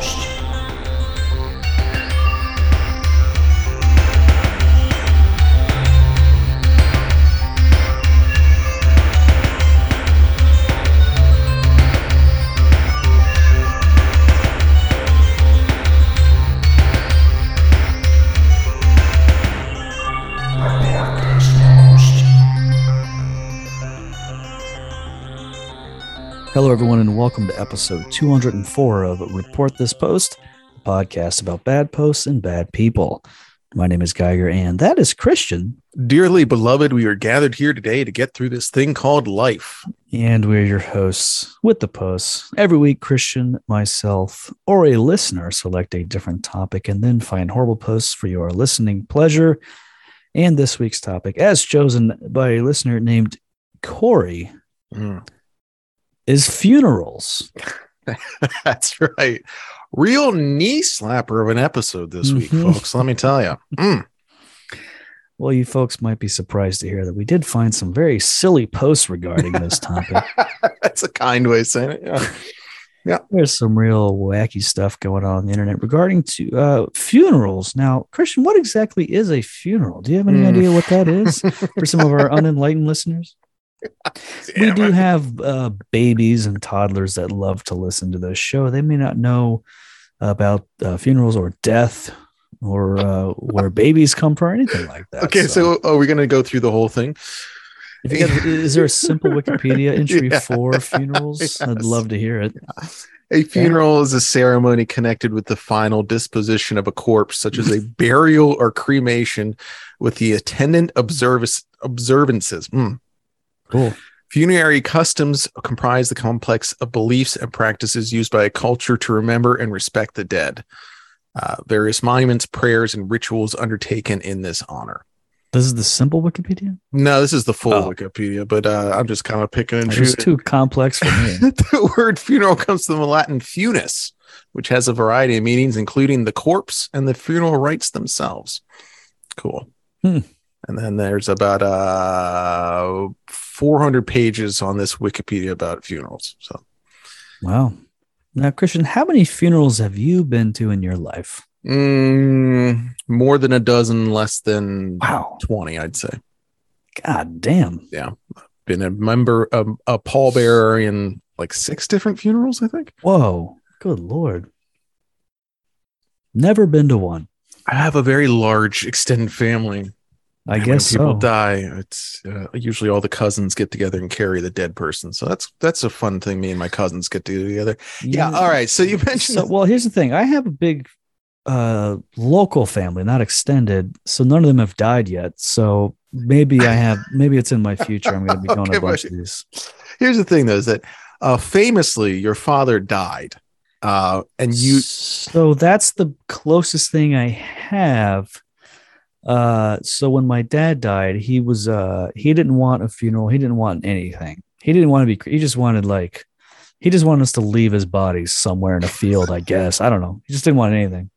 host. Hello, everyone, and welcome to episode 204 of Report This Post, a podcast about bad posts and bad people. My name is Geiger, and that is Christian, Dearly beloved, we are gathered here today to get through this thing called life. and we're your hosts with the posts. Every week, Christian, myself, or a listener select a different topic and then find horrible posts for your listening pleasure. And this week's topic, as chosen by a listener named Corey, Mm, is funerals. that's right. Real knee slapper of an episode this week, Mhm. folks. Let me tell you. Mm. Well, you folks might be surprised to hear that we did find some very silly posts regarding this topic. that's a kind way of saying it. Yeah. There's some real wacky stuff going on on the internet regarding to uh, funerals. Now, Christian, what exactly is a funeral? Do you have any Mm. idea what that is for some of our unenlightened listeners? we do have uh, babies and toddlers that love to listen to this show. They may not know about uh, funerals or death or uh, where babies come from or anything like that. Okay, so are we going to go through the whole thing? If you got, is there a simple Wikipedia entry Yeah. for funerals? I'd love to hear it. A funeral is a ceremony connected with the final disposition of a corpse, such as a burial or cremation, with the attendant observances. Mm. Cool. Funerary customs comprise the complex of beliefs and practices used by a culture to remember and respect the dead. Uh, various monuments, prayers, and rituals undertaken in this honor. This is the simple Wikipedia. No, this is the full Oh. Wikipedia, but uh, I'm just kind of picking and choosing. too complex for me. the word funeral comes from the Latin funis, which has a variety of meanings, including the corpse and the funeral rites themselves. Cool. Hmm. And then there's about uh 400 pages on this Wikipedia about funerals. So wow. Now, Christian, how many funerals have you been to in your life? mm, more than a dozen, less than Wow. 20, I'd say. God damn. Yeah. Been a member of a pallbearer in like six different funerals, I think. Whoa. Good Lord. Never been to one. I have a very large extended family. I And guess when people so. die, it's uh, usually all the cousins get together and carry the dead person. So that's that's a fun thing. Me and my cousins get to do together. Yeah. All right. So you mentioned So, well, here's the thing. I have a big uh local family, not extended. So none of them have died yet. So maybe I have maybe it's in my future. I'm gonna be going to Okay, a bunch of these. here's the thing though, is that uh, famously your father died, uh, and you so that's the closest thing I have. Uh, so when my dad died, he was uh he didn't want a funeral. He didn't want anything. He didn't want to be. He just wanted like he just wanted us to leave his body somewhere in a field. I guess I don't know. He just didn't want anything.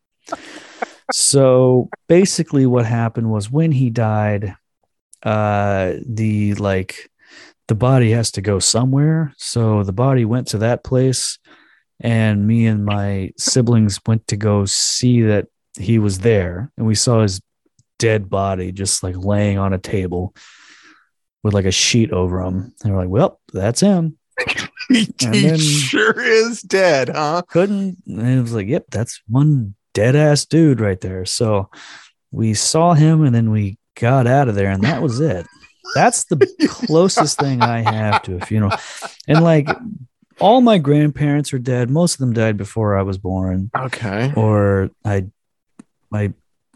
so basically, what happened was when he died, uh, the like the body has to go somewhere. So the body went to that place and me and my siblings went to go see that he was there and we saw his dead body just like laying on a table with like a sheet over him and we're like well that's him. He, he sure is dead, huh? couldn't and it was like yep that's one dead ass dude right there. So we saw him and then we got out of there and that was it. That's the closest thing i have to a funeral. And like all my grandparents are dead. Most of them died before i was born. Okay. or I my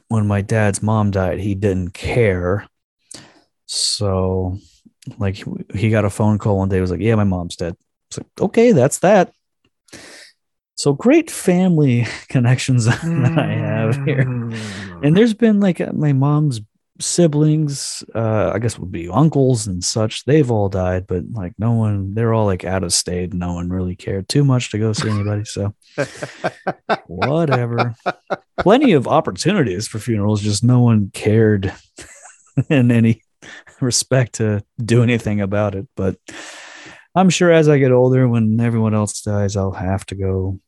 when my dad's mom died, he didn't care. So like he got a phone call one day, was like, Yeah, my mom's dead. It's like, okay, that's that. So great family connections that I have here. Mm. And there's been like uh, my mom's siblings, uh, I guess would be uncles and such. They've all died, but like no one, they're all like out of state. No one really cared too much to go see anybody. So whatever. Plenty of opportunities for funerals, just no one cared in any respect to do anything about it. But I'm sure as I get older, when everyone else dies, I'll have to go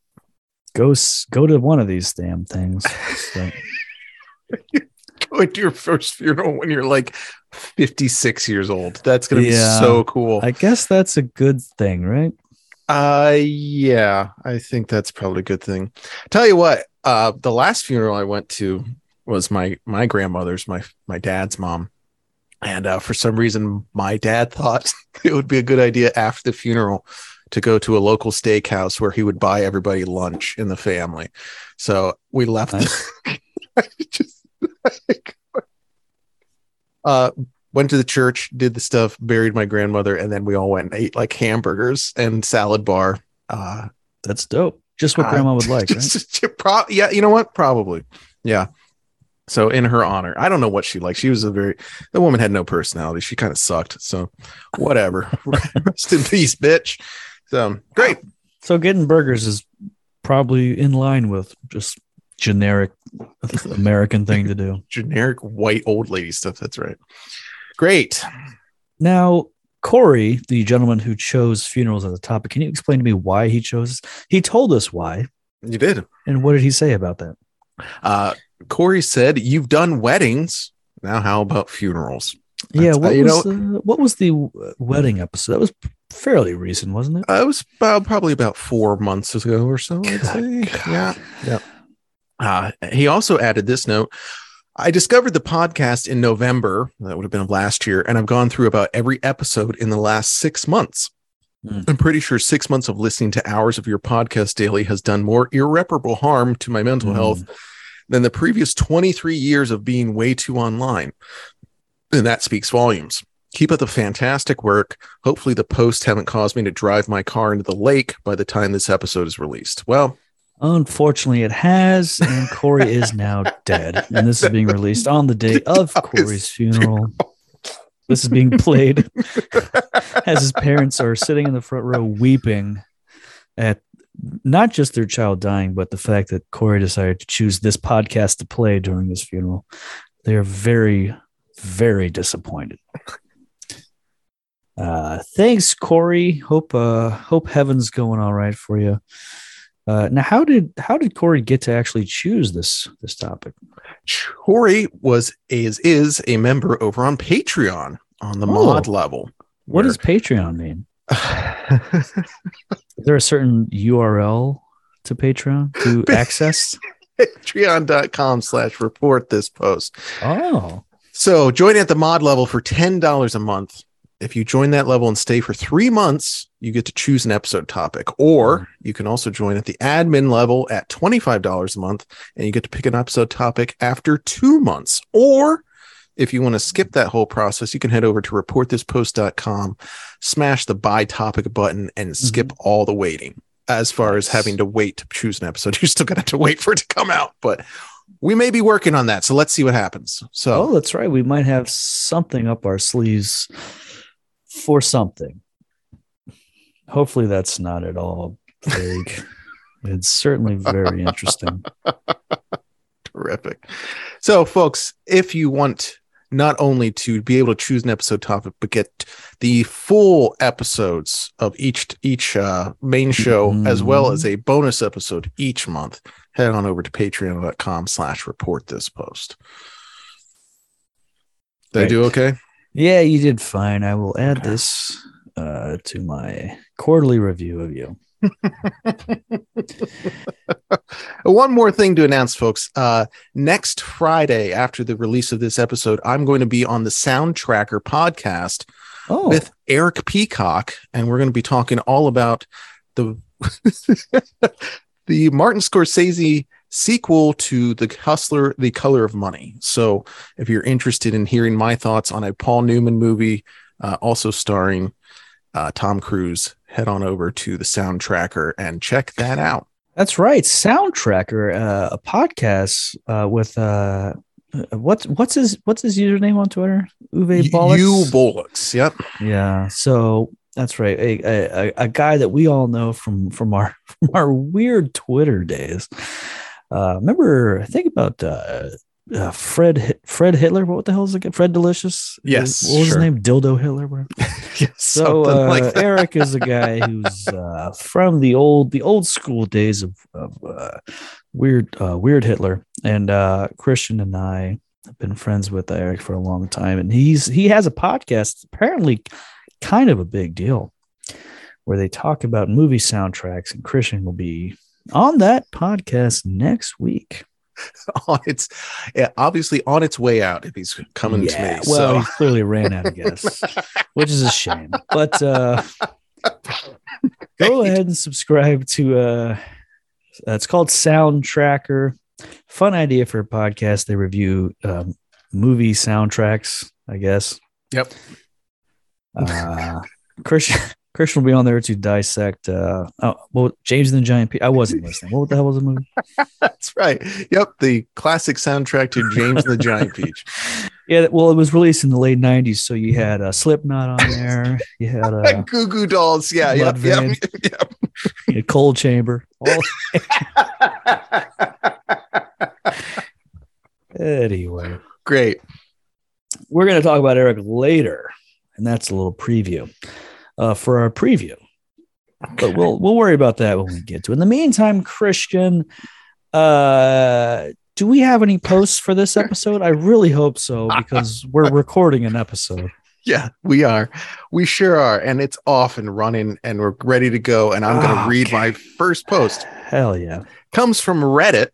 Go go to one of these damn things. Like, Going to your first funeral when you're like 56 years old. That's gonna Yeah. be so cool. I guess that's a good thing, right? Uh yeah, I think that's probably a good thing. Tell you what, uh the last funeral I went to was my my grandmother's, my my dad's mom. And uh for some reason my dad thought it would be a good idea after the funeral to go to a local steakhouse where he would buy everybody lunch in the family. So we left Nice. just uh went to the church, did the stuff, buried my grandmother, and then we all went and ate like hamburgers and salad bar. Uh, That's dope. Just what uh, grandma would like, right? just- pro- yeah, you know what? Probably. Yeah. So in her honor, I don't know what she liked. She was a very the woman had no personality. She kind of sucked. So whatever. Rest in peace, bitch. So great. So getting burgers is probably in line with just generic American thing to do. Generic white old lady stuff. That's right. Great. Now, Corey, the gentleman who chose funerals as a topic, can you explain to me why he chose? He told us why, You did. and what did he say about that? Uh Corey said, You've done weddings. Now how about funerals? yeah, what was uh, what was the wedding episode? That was fairly recent, wasn't it? Uh, it was about, probably about four months ago or so. I'd say. God. Yeah. Yeah. Uh, he also added this note. I discovered the podcast in November. That would have been of last year, and I've gone through about every episode in the last six months. Hmm. I'm pretty sure six months of listening to hours of your podcast daily has done more irreparable harm to my mental Hmm. health than the previous 23 years of being way too online. And that speaks volumes. Keep up the fantastic work. Hopefully, the posts haven't caused me to drive my car into the lake by the time this episode is released. Well, Unfortunately, it has, and Corey is now dead. And this is being released on the day of Corey's funeral. This is being played as his parents are sitting in the front row weeping at not just their child dying, but the fact that Corey decided to choose this podcast to play during his funeral. They are very, very disappointed. Uh, thanks, Corey. Hope uh, hope heaven's going all right for you. Uh, now, how did how did Corey get to actually choose this this topic? Corey was is is a member over on Patreon on the Oh. mod level. What does Patreon mean? Is there a certain URL to Patreon to access? Patreon.com slash report this post. Oh, So join at the mod level for $10 a month. If you join that level and stay for three months, you get to choose an episode topic. Or mm-hmm. you can also join at the admin level at $25 a month and you get to pick an episode topic after two months. Or if you want to skip that whole process, you can head over to reportthispost.com, smash the buy topic button, and mm-hmm. skip all the waiting. As far as having to wait to choose an episode, you're still going to have to wait for it to come out. But we may be working on that. So let's see what happens. So oh, that's right. We might have something up our sleeves for something. Hopefully, that's not at all vague. it's certainly very interesting. Terrific. So, folks, if you want not only to be able to choose an episode topic, but get the full episodes of each each uh, main show, as well as a bonus episode each month, head on over to patreon.com slash report this post. Did I Right. do okay? Yeah, you did fine. I will add this uh, to my quarterly review of you. One more thing to announce, folks. Uh, next Friday, after the release of this episode, I'm going to be on the Soundtracker podcast Oh, with Eric Peacock, and we're going to be talking all about the the Martin Scorsese sequel to The Hustler, The Color of Money. So, if you're interested in hearing my thoughts on a Paul Newman movie, uh, also starring uh, Tom Cruise, head on over to the Sound Tracker and check that out. That's right. Soundtracker, uh, a podcast uh, with uh, uh, what's what's his what's his username on Twitter? Uwe Bollocks. Bollocks. Yep. yeah. So that's right. A, a, a- a guy that we all know from from our from our weird Twitter days. Uh, remember, I think about uh, uh, Fred Fred Hitler. What the hell is it? Fred Delicious. Yes, What was sure. his name? Dildo Hitler. whatever. So uh, like. Eric is a guy who's uh, from the old the old school days of, of uh, weird uh, weird Hitler, and uh, Christian and I have been friends with Eric for a long time, and he's he has a podcast apparently kind of a big deal where they talk about movie soundtracks, and Christian will be on that podcast next week. on its yeah, obviously on its way out if he's coming to me. well, so he clearly ran out of gas, which is a shame. But uh, go ahead and subscribe to. Uh, uh, it's called Sound Tracker. Fun idea for a podcast. They review um, movie soundtracks. I guess. Yep. Uh, Christian. Christian will be on there to dissect. Uh, oh, well, James and the Giant Peach. I wasn't listening. What the hell was the movie? that's right. Yep, the classic soundtrack to James and the Giant Peach. Yeah, well, it was released in the late '90s, so you had uh, Slipknot on there. You had uh, Goo Goo Dolls. Yeah, yep, yep, yep. you had Coal Chamber. All, anyway, Great. we're going to talk about Eric later, and that's a little preview uh, for our preview. But we'll we'll worry about that when we get to. it. In the meantime, Christian, uh, do we have any posts for this episode? I really hope so because we're recording an episode. Yeah, we are. We sure are. And it's off and running and we're ready to go. And I'm going to read Okay. my first post. Hell yeah! Comes from Reddit.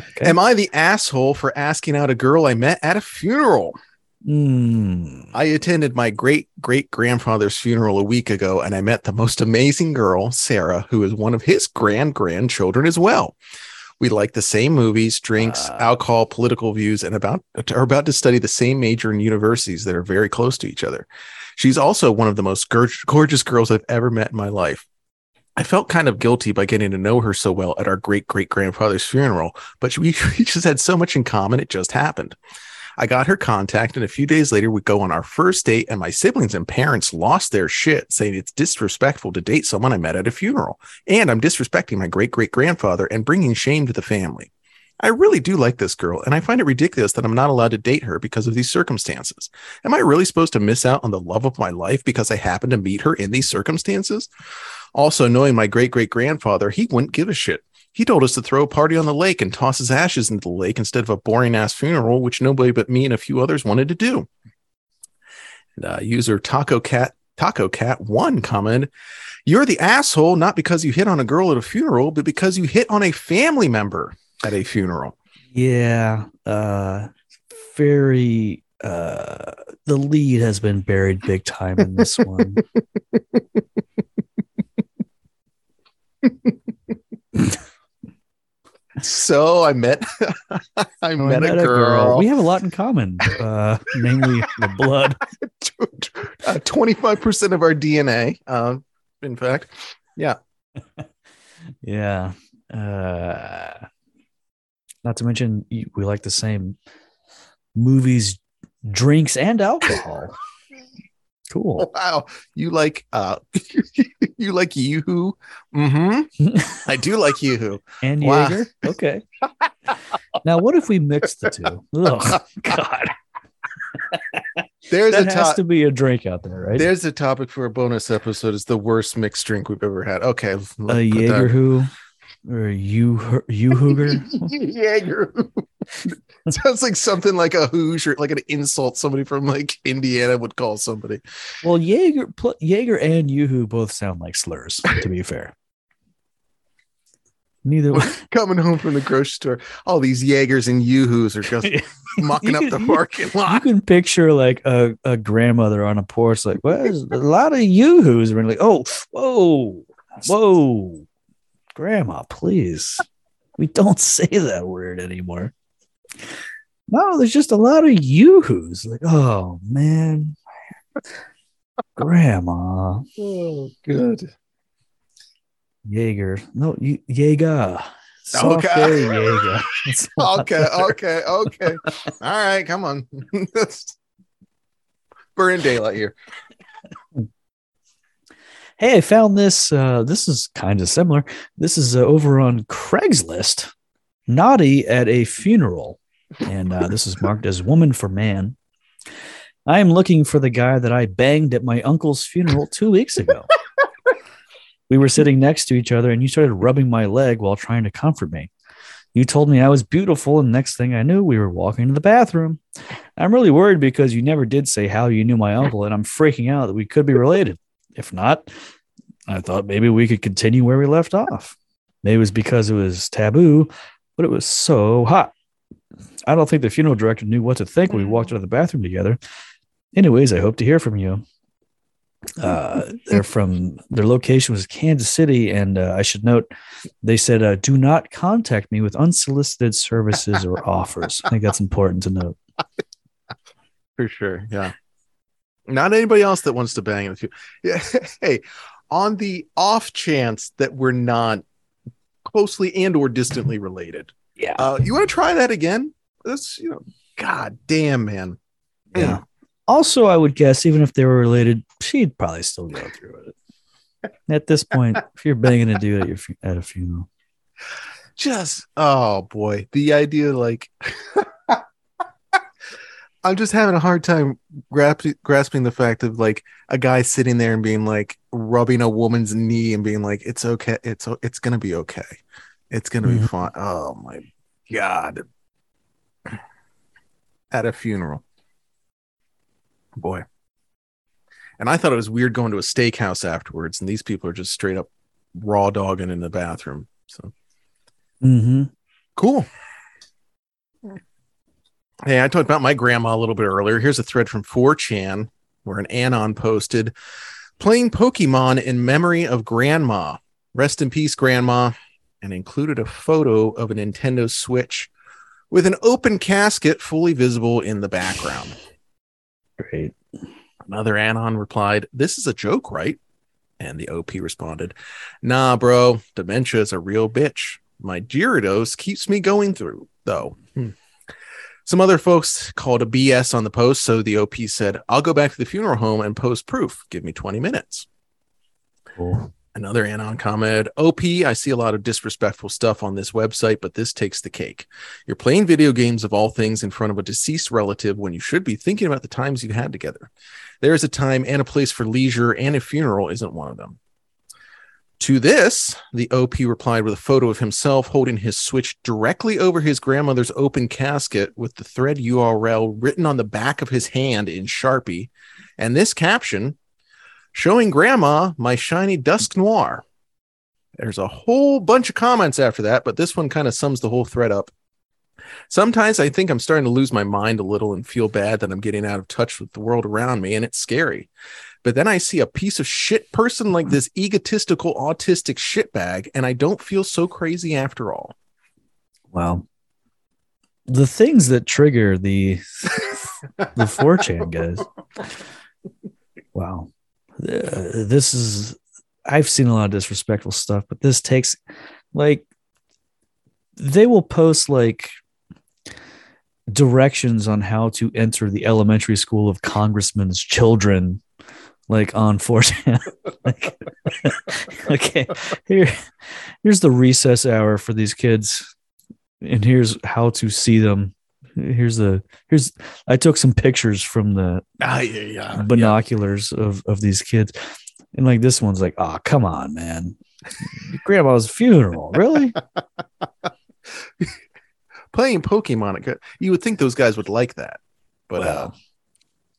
Okay. Am I the asshole for asking out a girl I met at a funeral? Mm. I attended my great great grandfather's funeral a week ago and I met the most amazing girl, Sarah, who is one of his grand grandchildren as well. We like the same movies, drinks, Wow. alcohol, political views, and about are about to study the same major in universities that are very close to each other. She's also one of the most gorgeous girls I've ever met in my life. I felt kind of guilty by getting to know her so well at our great great grandfather's funeral, but we, we just had so much in common, it just happened. I got her contact, and a few days later, we go on our first date, and my siblings and parents lost their shit, saying it's disrespectful to date someone I met at a funeral, and I'm disrespecting my great great grandfather and bringing shame to the family. I really do like this girl, and I find it ridiculous that I'm not allowed to date her because of these circumstances. Am I really supposed to miss out on the love of my life because I happen to meet her in these circumstances? Also, knowing my great great grandfather, he wouldn't give a shit. He told us to throw a party on the lake and toss his ashes into the lake instead of a boring ass funeral, which nobody but me and a few others wanted to do. And, uh, user Taco Cat Taco Cat One commented, "You're the asshole not because you hit on a girl at a funeral, but because you hit on a family member at a funeral." Yeah, uh very uh the lead has been buried big time in this one. So I met I I met, a girl. We have a lot in common, uh namely the blood. uh, 25% of our DNA. Um, in fact, Yeah. Yeah. Uh not to mention we like the same movies, drinks, and alcohol. Cool. wow, you like uh, you like YooHoo? Mm-hmm. I do like YooHoo. And Wow. Jaeger. Okay. now, what if we mix the two? Oh God, There's that a has to be a drink out there, right? There's a topic for a bonus episode. It's the worst mixed drink we've ever had. Okay, a Jaeger who or you you hooger. Yeah, Jaeger. Sounds like something like a Hoosier, like an insult somebody from like Indiana would call somebody. Well, Jaeger, pl- Jaeger and Yoo-hoo both sound like slurs. To be fair, neither. one- Coming home from the grocery store, all these Jaegers and Yoo-hoos are just mucking You up can- the you- parking You lot. can picture like a, a grandmother on a porch, like, well, there's a lot of yoo-hoos. And like, oh, whoa, whoa, grandma, please. We don't say that word anymore. No, there's just a lot of yoo-hoos. Like, oh man. Grandma. Oh, good. Jaeger. No, you, Jaeger. Soft Okay. Jaeger. It's a lot Okay, okay, okay. All right, come on. We're in daylight here. Hey, I found this. Uh, this is kind of similar. This is uh, over on Craigslist. Naughty at a funeral. and uh, this is marked as woman for man. I am looking for the guy that I banged at my uncle's funeral two weeks ago. we were sitting next to each other, and you started rubbing my leg while trying to comfort me. You told me I was beautiful, and next thing I knew, we were walking to the bathroom. I'm really worried because you never did say how you knew my uncle, and I'm freaking out that we could be related. If not, I thought maybe we could continue where we left off. Maybe it was because it was taboo, but it was so hot. I don't think the funeral director knew what to think when we walked out of the bathroom together. Anyways, I hope to hear from you. Uh, they're from their location was Kansas City, and uh, I should note they said, uh, "Do not contact me with unsolicited services or offers." I think that's important to note. For sure. Yeah. Not anybody else that wants to bang in the future. Yeah. hey, on the off chance that we're not closely and or distantly related, Yeah, uh, you want to try that again? That's you know, god damn, man. yeah. Also, I would guess even if they were related, she'd probably still go through with it. At this point, if you're banging a dude at your at a funeral, just oh boy the idea like i'm just having a hard time grasping grasping the fact of like a guy sitting there and being like rubbing a woman's knee and being like it's okay. It's it's gonna be okay. It's gonna be Mhm. fine. Oh my god. At a funeral. Boy. And i thought it was weird going to a steakhouse afterwards and these people are just straight up raw dogging in the bathroom so. Mm-hmm. Cool. Hey, I talked about my grandma a little bit earlier. Here's a thread from 4chan where an Anon posted playing Pokemon in memory of grandma. Rest in peace, grandma. And included a photo of a Nintendo Switch with an open casket fully visible in the background. great. Another Anon replied, This is a joke, right? And the OP responded, Nah, bro, dementia is a real bitch. My Gyarados keeps me going through, though. Hmm. Some other folks called a BS on the post, so the OP said, I'll go back to the funeral home and post proof. Give me 20 minutes. Cool. Another Anon commented, OP, I see a lot of disrespectful stuff on this website, but this takes the cake. You're playing video games of all things in front of a deceased relative when you should be thinking about the times you had together. There is a time and a place for leisure, and a funeral isn't one of them. To this, the OP replied with a photo of himself holding his Switch directly over his grandmother's open casket with the thread URL written on the back of his hand in Sharpie. And this caption showing grandma my shiny Dusknoir. There's a whole bunch of comments after that, but this one kind of sums the whole thread up. Sometimes I think I'm starting to lose my mind a little and feel bad that I'm getting out of touch with the world around me, and it's scary. But then I see a piece of shit person like this egotistical, autistic shitbag, and I don't feel so crazy after all. Wow. The things that trigger the the 4chan guys. Wow. Uh, this is I've seen a lot of disrespectful stuff, but this takes like they will post like directions on how to enter the elementary school of congressmen's children like on 4chan. like, okay, here here's the recess hour for these kids and here's how to see them here's the here's i took some pictures from the Ah, yeah, yeah. binoculars of of these kids and like this one's like oh come on man grandma's funeral really Playing Pokemon, you would think those guys would like that, but uh,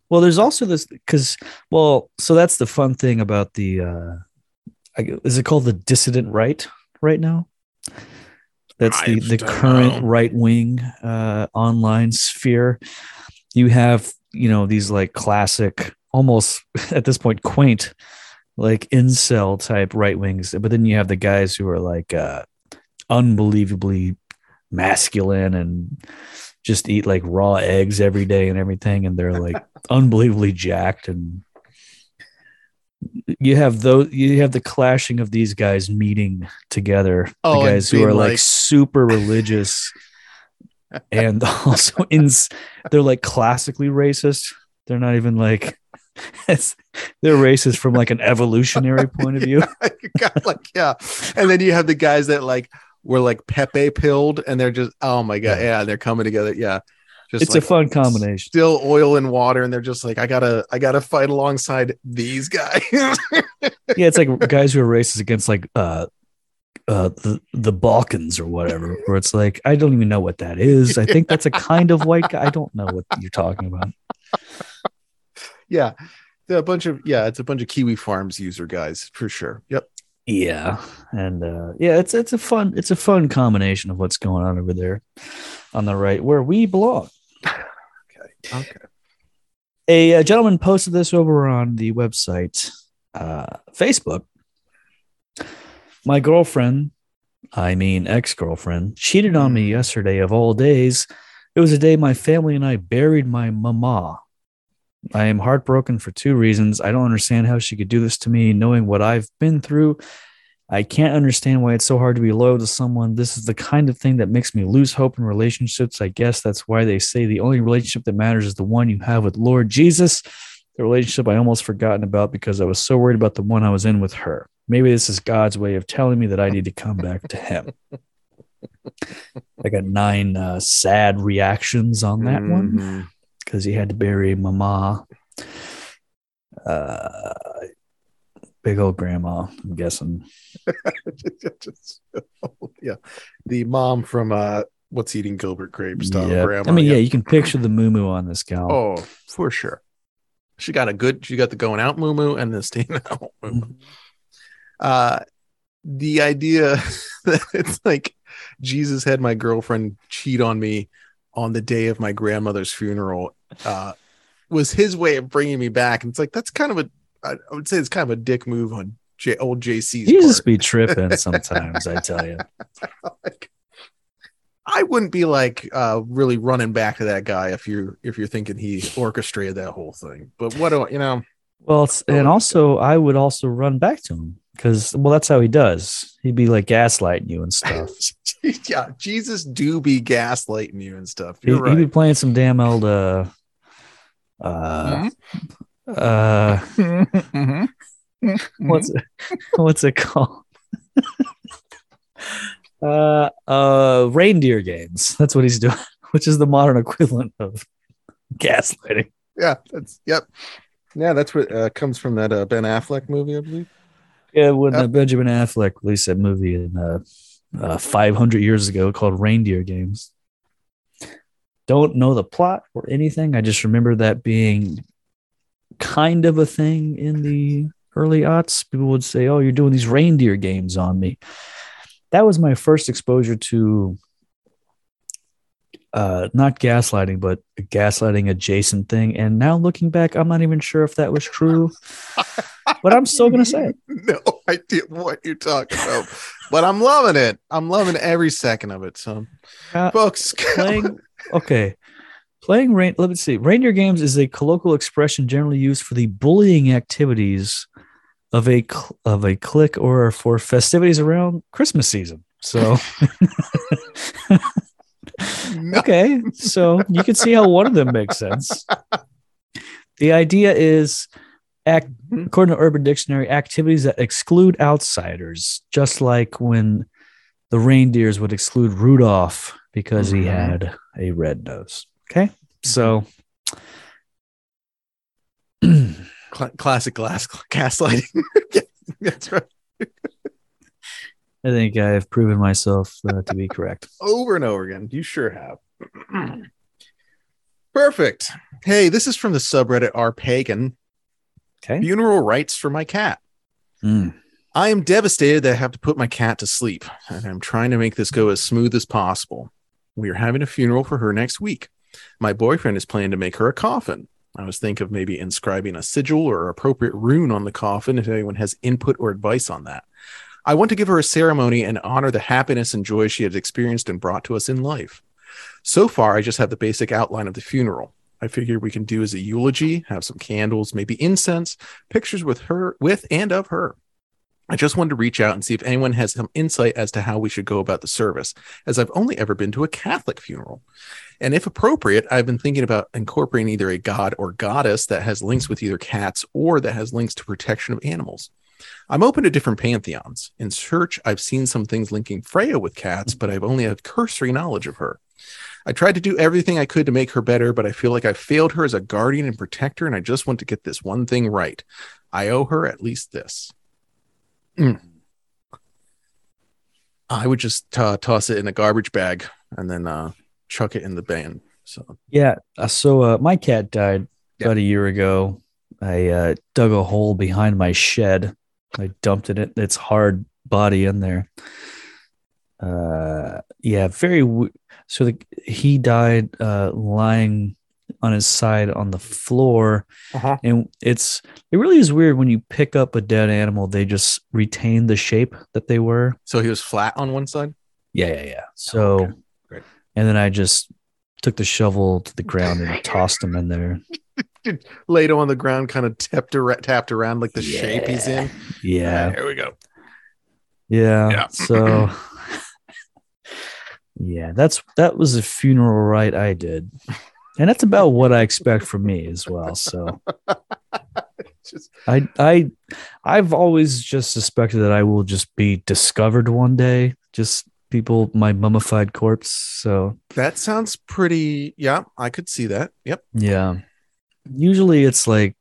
well there's also this because well so that's the fun thing about the uh, I, is it called the dissident right right now? That's the the current right wing uh online sphere. You have you know these like classic almost at this point quaint like incel type right wings but then you have the guys who are like uh unbelievably masculine and just eat like raw eggs every day and everything and they're like unbelievably jacked and you have those you have the clashing of these guys meeting together. Oh, the guys who are like, like- super religious and also in they're like classically racist. They're not even like they're racist from like an evolutionary point of view. Like yeah. And then you have the guys that like were like Pepe pilled, and they're just oh my god, yeah, they're coming together. Yeah, just it's like a fun combination. still oil and water, and they're just like I gotta I gotta fight alongside these guys. Yeah, it's like guys who are racist against like uh uh the, the Balkans or whatever, where it's like I don't even know what that is. I think that's a kind of white guy. I don't know what you're talking about. yeah, a bunch of yeah, it's a bunch of Kiwi Farms user guys for sure. Yep. Yeah, and uh, yeah, it's it's a fun it's a fun combination of what's going on over there on the right where we belong. Okay. Okay. A, uh gentleman posted this over on the website, uh, Facebook. My girlfriend, I mean ex girlfriend, cheated on me yesterday of all days. It was a day my family and I buried my mama. I am heartbroken for two reasons. I don't understand how she could do this to me, knowing what I've been through. I can't understand why it's so hard to be loyal to someone. This is the kind of thing that makes me lose hope in relationships. I guess that's why they say the only relationship that matters is the one you have with Lord Jesus. The relationship I almost forgotten about because I was so worried about the one I was in with her. Maybe this is God's way of telling me that I need to come back to Him. I got nine uh, sad reactions on that one Mhm. Because he had to bury mama. Uh, big old grandma, I'm guessing. Yeah, the mom from uh, what's eating Gilbert Grape style Yeah. grandma. I mean, yeah, Yep. you can picture the moo moo on this gal. Oh, for sure. She got a good. She got the going out moo moo and the staying out moo moo. Uh, the idea that it's like Jesus had my girlfriend cheat on me on the day of my grandmother's funeral uh, was his way of bringing me back. And it's like that's kind of a, I would say it's kind of a dick move on J- old JC's You just be tripping sometimes, I tell you. like, I wouldn't be like uh really running back to that guy if you're if you're thinking he orchestrated that whole thing. But what do I, you know? Well, it's, and also I would also run back to him because, well, that's how he does. He'd be like gaslighting you and stuff. yeah, Jesus do be gaslighting you and stuff. He, You're He'd be playing some damn old, uh, uh, uh, what's it, what's it called? uh, uh, reindeer games. That's what he's doing, which is the modern equivalent of gaslighting. Yeah, that's yep. Yeah, that's what uh, comes from that uh, Ben Affleck movie, I believe. Yeah, when uh, Benjamin Affleck released that movie in uh, uh, 500 years ago called Reindeer Games. Don't know the plot or anything. I just remember that being kind of a thing in the early aughts. People would say, "Oh, you're doing these reindeer games on me." That was my first exposure to uh, not gaslighting, but a gaslighting adjacent thing. And now looking back, I'm not even sure if that was true, but I'm still gonna say it. no idea what you're talking about, but I'm loving it. I'm loving every second of it. So, Uh, folks, playing okay playing rain let me see reindeer games is a colloquial expression generally used for the bullying activities of a of a clique or for festivities around christmas season so okay so you can see how one of them makes sense the idea is act according to urban dictionary activities that exclude outsiders just like when the reindeers would exclude rudolph because he Mhm. had a red nose okay so classic glass gaslighting. Yeah, that's right. i think i've proven myself uh, to be correct Over and over again. You sure have. Perfect. Hey, this is from the subreddit R Pagan. Okay Funeral rites for my cat. Mm. I am devastated that I have to put my cat to sleep, and I'm trying to make this go as smooth as possible. We are having a funeral for her next week. My boyfriend is planning to make her a coffin. I was thinking of maybe inscribing a sigil or appropriate rune on the coffin if anyone has input or advice on that. I want to give her a ceremony and honor the happiness and joy she has experienced and brought to us in life. So far, I just have the basic outline of the funeral. I figure we can do as a eulogy, have some candles, maybe incense, pictures with her, with and of her. I just wanted to reach out and see if anyone has some insight as to how we should go about the service, as I've only ever been to a Catholic funeral. And if appropriate, I've been thinking about incorporating either a god or goddess that has links with either cats or that has links to protection of animals. I'm open to different pantheons. In search, I've seen some things linking Freya with cats, but I've only had cursory knowledge of her. I tried to do everything I could to make her better, but I feel like I failed her as a guardian and protector, and I just want to get this one thing right. I owe her at least this. Mm. I would just uh, toss it in a garbage bag and then uh, chuck it in the bin. So Yeah. uh, So uh, my cat died Yeah. about a year ago. I uh, dug a hole behind my shed. I dumped it. Its hard body in there. Uh, yeah, very. So the, he died uh, lying on his side on the floor, Uh-huh. and it's it really is weird when you pick up a dead animal. They just retain the shape that they were. so he was flat on one side. Yeah, yeah, yeah. So, okay. Great. and then I just took the shovel to the ground and tossed him in there. Laid him on the ground, kind of tapped, ar- tapped around like the shape he's in. Yeah, Here we go. yeah. Yeah. So, yeah, that's that was a funeral rite I did, and that's about what I expect from me as well. So, Just I I I've always just suspected that I will just be discovered one day. Just people, my mummified corpse. So that sounds pretty. Yeah, I could see that. Yep. Yeah. Usually it's like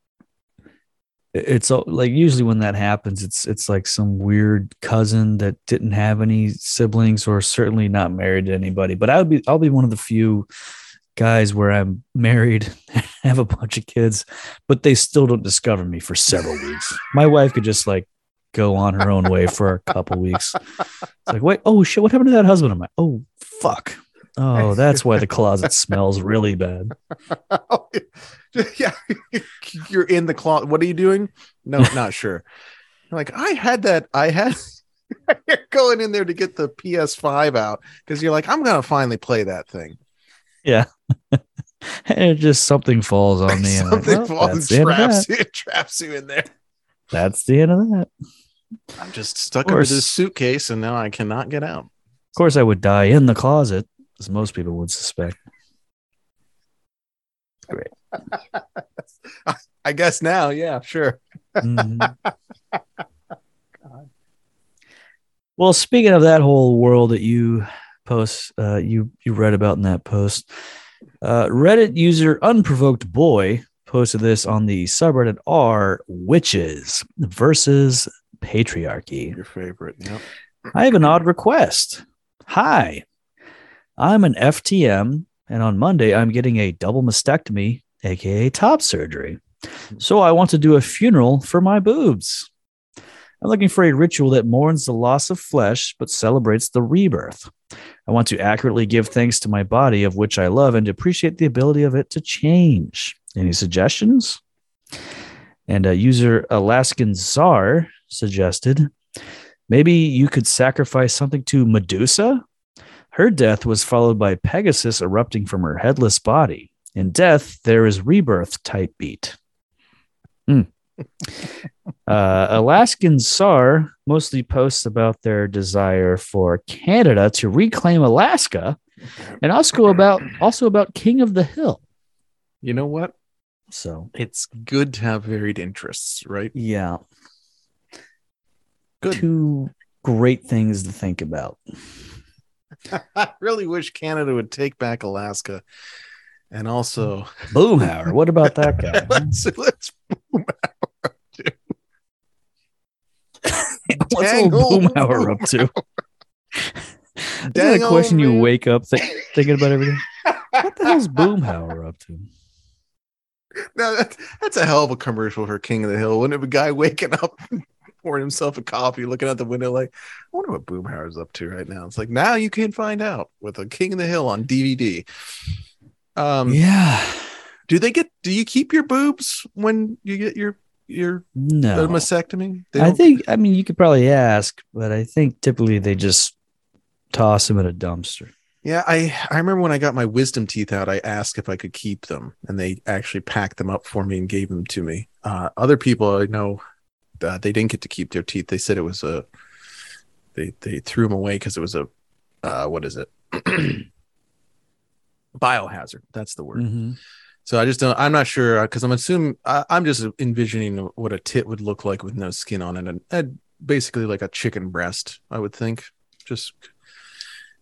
it's like usually when that happens it's it's like some weird cousin that didn't have any siblings or certainly not married to anybody. But I would be I'll be one of the few guys where I'm married, have a bunch of kids, but they still don't discover me for several weeks. My wife could just like go on her own way for a couple weeks. It's like, wait, oh shit, what happened to that husband i'm mine? Oh fuck. Oh, that's why the closet smells really bad. Oh, yeah, you're in the closet. What are you doing? No, not sure. You're like I had that. I had. going in there to get the PS5 out because you're like, I'm gonna finally play that thing. Yeah. and it just something falls on me. and I'm like, Something well, falls and the end of traps that. you, traps you in there. that's the end of that. I'm just stuck Of under this suitcase and now I cannot get out. Of course, I would die in the closet, as most people would suspect. I guess now, yeah, sure. Mhm. Well, speaking of that whole world that you post, uh, you you read about in that post, uh, Reddit user unprovoked boy posted this on the subreddit r witches versus patriarchy. Your favorite. Yep. I have an odd request. Hi, I'm an FTM, and on Monday I'm getting a double mastectomy, aka top surgery. So I want to do a funeral for my boobs. I'm looking for a ritual that mourns the loss of flesh but celebrates the rebirth. I want to accurately give thanks to my body, of which I love, and appreciate the ability of it to change. Any suggestions? And uh, user Alaskan Czar suggested maybe you could sacrifice something to Medusa. Her death was followed by Pegasus erupting from her headless body. In death, there is rebirth type beat. Hmm. uh, Alaskan SAR mostly posts about their desire for Canada to reclaim Alaska, and also about also about King of the Hill. You know what? So It's good to have varied interests, right? yeah, Good. two great things to think about. I really wish Canada would take back Alaska. And also, Boomhauer, what about that guy? let's, let's What's Dang old Boomhauer up to? Is that a question you wake up thi- thinking about everything? What the hell's Boomhauer up to? Now that's, that's a hell of a commercial for King of the Hill. Wouldn't it be a guy waking up, pouring himself a coffee, looking out the window like, I wonder what Boomhauer's up to right now. It's like now you can find out with a King of the Hill on DVD. Um, Yeah, do they get? Do you keep your boobs when you get your your no. mastectomy? They I think. I mean, you could probably ask, but I think typically they just toss them in a dumpster. Yeah, I I remember when I got my wisdom teeth out, I asked if I could keep them, and they actually packed them up for me and gave them to me. Uh, other people I know, uh, they didn't get to keep their teeth. They said it was a, they they threw them away because it was a, uh, what is it? Biohazard. That's the word. Mhm. So I just don't. I'm not sure because I'm assuming I, I'm just envisioning what a tit would look like with no skin on it, and, and basically like a chicken breast. I would think. Just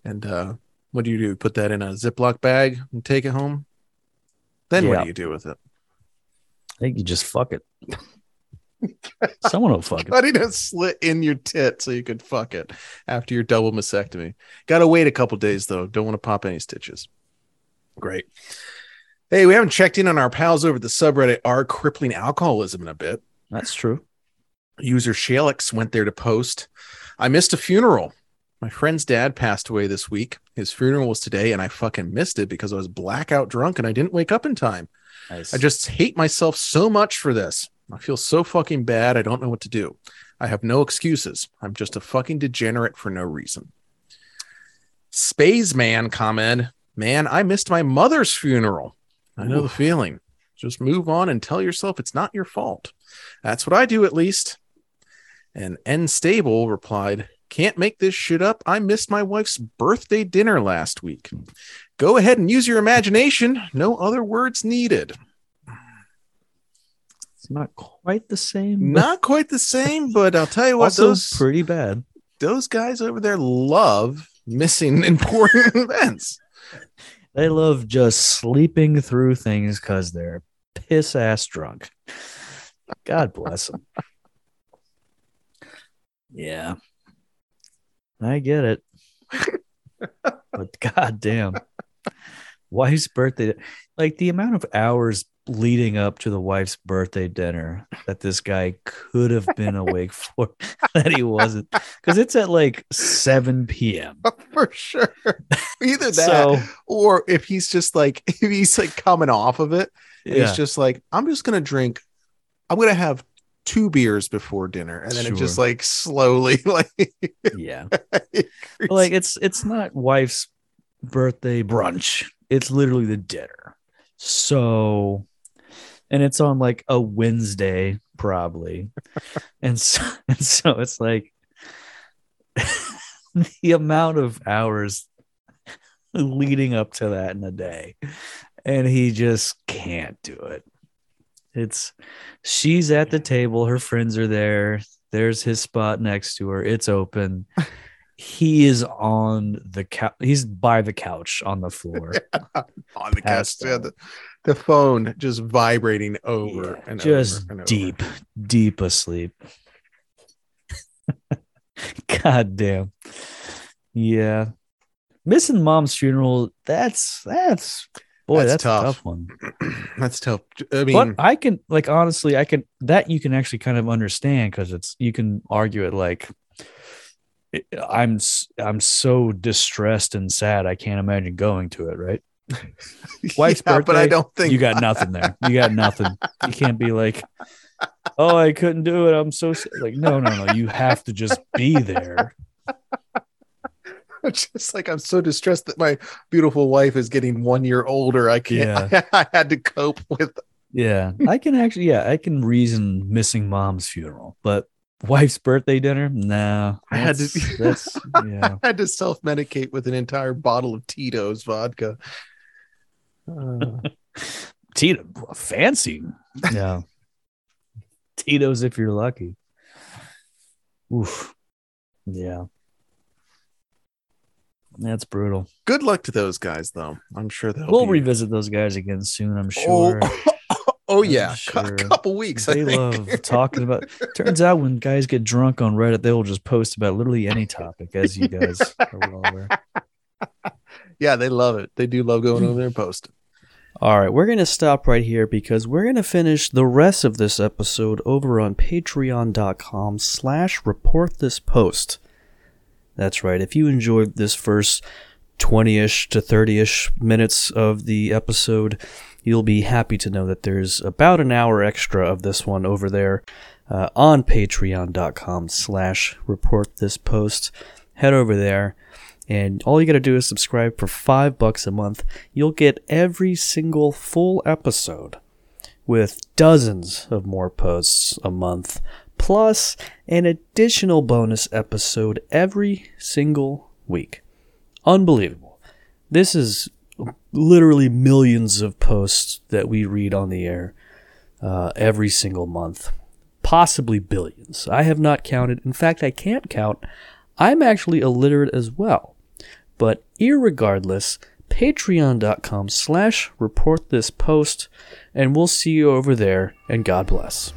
and uh, what do you do? Put that in a Ziploc bag and take it home. Then what do you do with it? I think you just fuck it. Someone will fuck it. Cutting a slit in your tit so you could fuck it after your double mastectomy. Got to wait a couple days though. Don't want to pop any stitches. Great. Hey, we haven't checked in on our pals over the subreddit r crippling alcoholism in a bit. That's true. User Shalix went there to post. I missed a funeral. My friend's dad passed away this week. His funeral was today, and I fucking missed it because I was blackout drunk and I didn't wake up in time. Nice. I just hate myself so much for this. I feel so fucking bad. I don't know what to do. I have no excuses. I'm just a fucking degenerate for no reason. Spaceman comment, man, I missed my mother's funeral. I know the feeling. Just move on and tell yourself it's not your fault. That's what I do at least. And N Stable replied, Can't make this shit up. I missed my wife's birthday dinner last week. Go ahead and use your imagination. No other words needed. it's not quite the same. but Not quite the same, but I'll tell you what, also those pretty bad. those guys over there love missing important events. They love just sleeping through things because they're piss ass drunk. God bless them. Yeah. I get it. but god damn. Wife's birthday. Like the amount of hours leading up to the wife's birthday dinner that this guy could have been awake for that he wasn't. Because it's at like 7 p.m. For sure. Either that So or if he's just like if he's like coming off of it, yeah. he's just like, I'm just gonna drink, I'm gonna have two beers before dinner, and then it just like slowly like yeah. Like it's it's not wife's birthday brunch it's literally the dinner so and it's on like a wednesday probably. And so and so it's like the amount of hours leading up to that in a day and he just can't do it. It's she's at the table her friends are there there's his spot next to her it's open. He is on the couch he's by the couch on the floor. On the couch, yeah, the, the phone just vibrating over Yeah, and just over and over. deep deep asleep god damn yeah missing mom's funeral that's that's boy That's that's, tough. a tough one That's tough. I mean, but i can like honestly i can that you can actually kind of understand because it's you can argue it like i'm I'm so distressed and sad i can't imagine going to it right wife's yeah, but I don't think you got nothing there. You got nothing. You can't be like, oh, I couldn't do it. I'm so s-" like, no, no, no. You have to just be there. just like I'm so distressed that my beautiful wife is getting one year older. I can't. I, had to cope with. Yeah, I can actually. Yeah, I can reason missing mom's funeral, but wife's birthday dinner, no. I had to- that's yeah. I had to self medicate with an entire bottle of Tito's vodka. Uh, Tito, fancy. Yeah. Tito's if you're lucky. Oof. Yeah. That's brutal. good luck to those guys, though. I'm sure they'll. We'll be- revisit those guys again soon, I'm sure. Oh, oh yeah, I'm Cou- sure. couple weeks. I they think. love talking about turns out when guys get drunk on Reddit, they will just post about literally any topic, as you guys are well aware. yeah, they love it. They do love going over there and posting. All right, we're going to stop right here because we're going to finish the rest of this episode over on patreon.com slash report this post. That's right. If you enjoyed this first 20-ish to 30-ish minutes of the episode, you'll be happy to know that there's about an hour extra of this one over there uh, on patreon.com slash report this post. Head over there. And all you got to do is subscribe for five bucks a month. You'll get every single full episode with dozens of more posts a month, plus an additional bonus episode every single week. Unbelievable. This is literally millions of posts that we read on the air uh, every single month, possibly billions. I have not counted. In fact, I can't count. I'm actually illiterate as well. But irregardless, patreon.com slash report this post, and we'll see you over there, and God bless.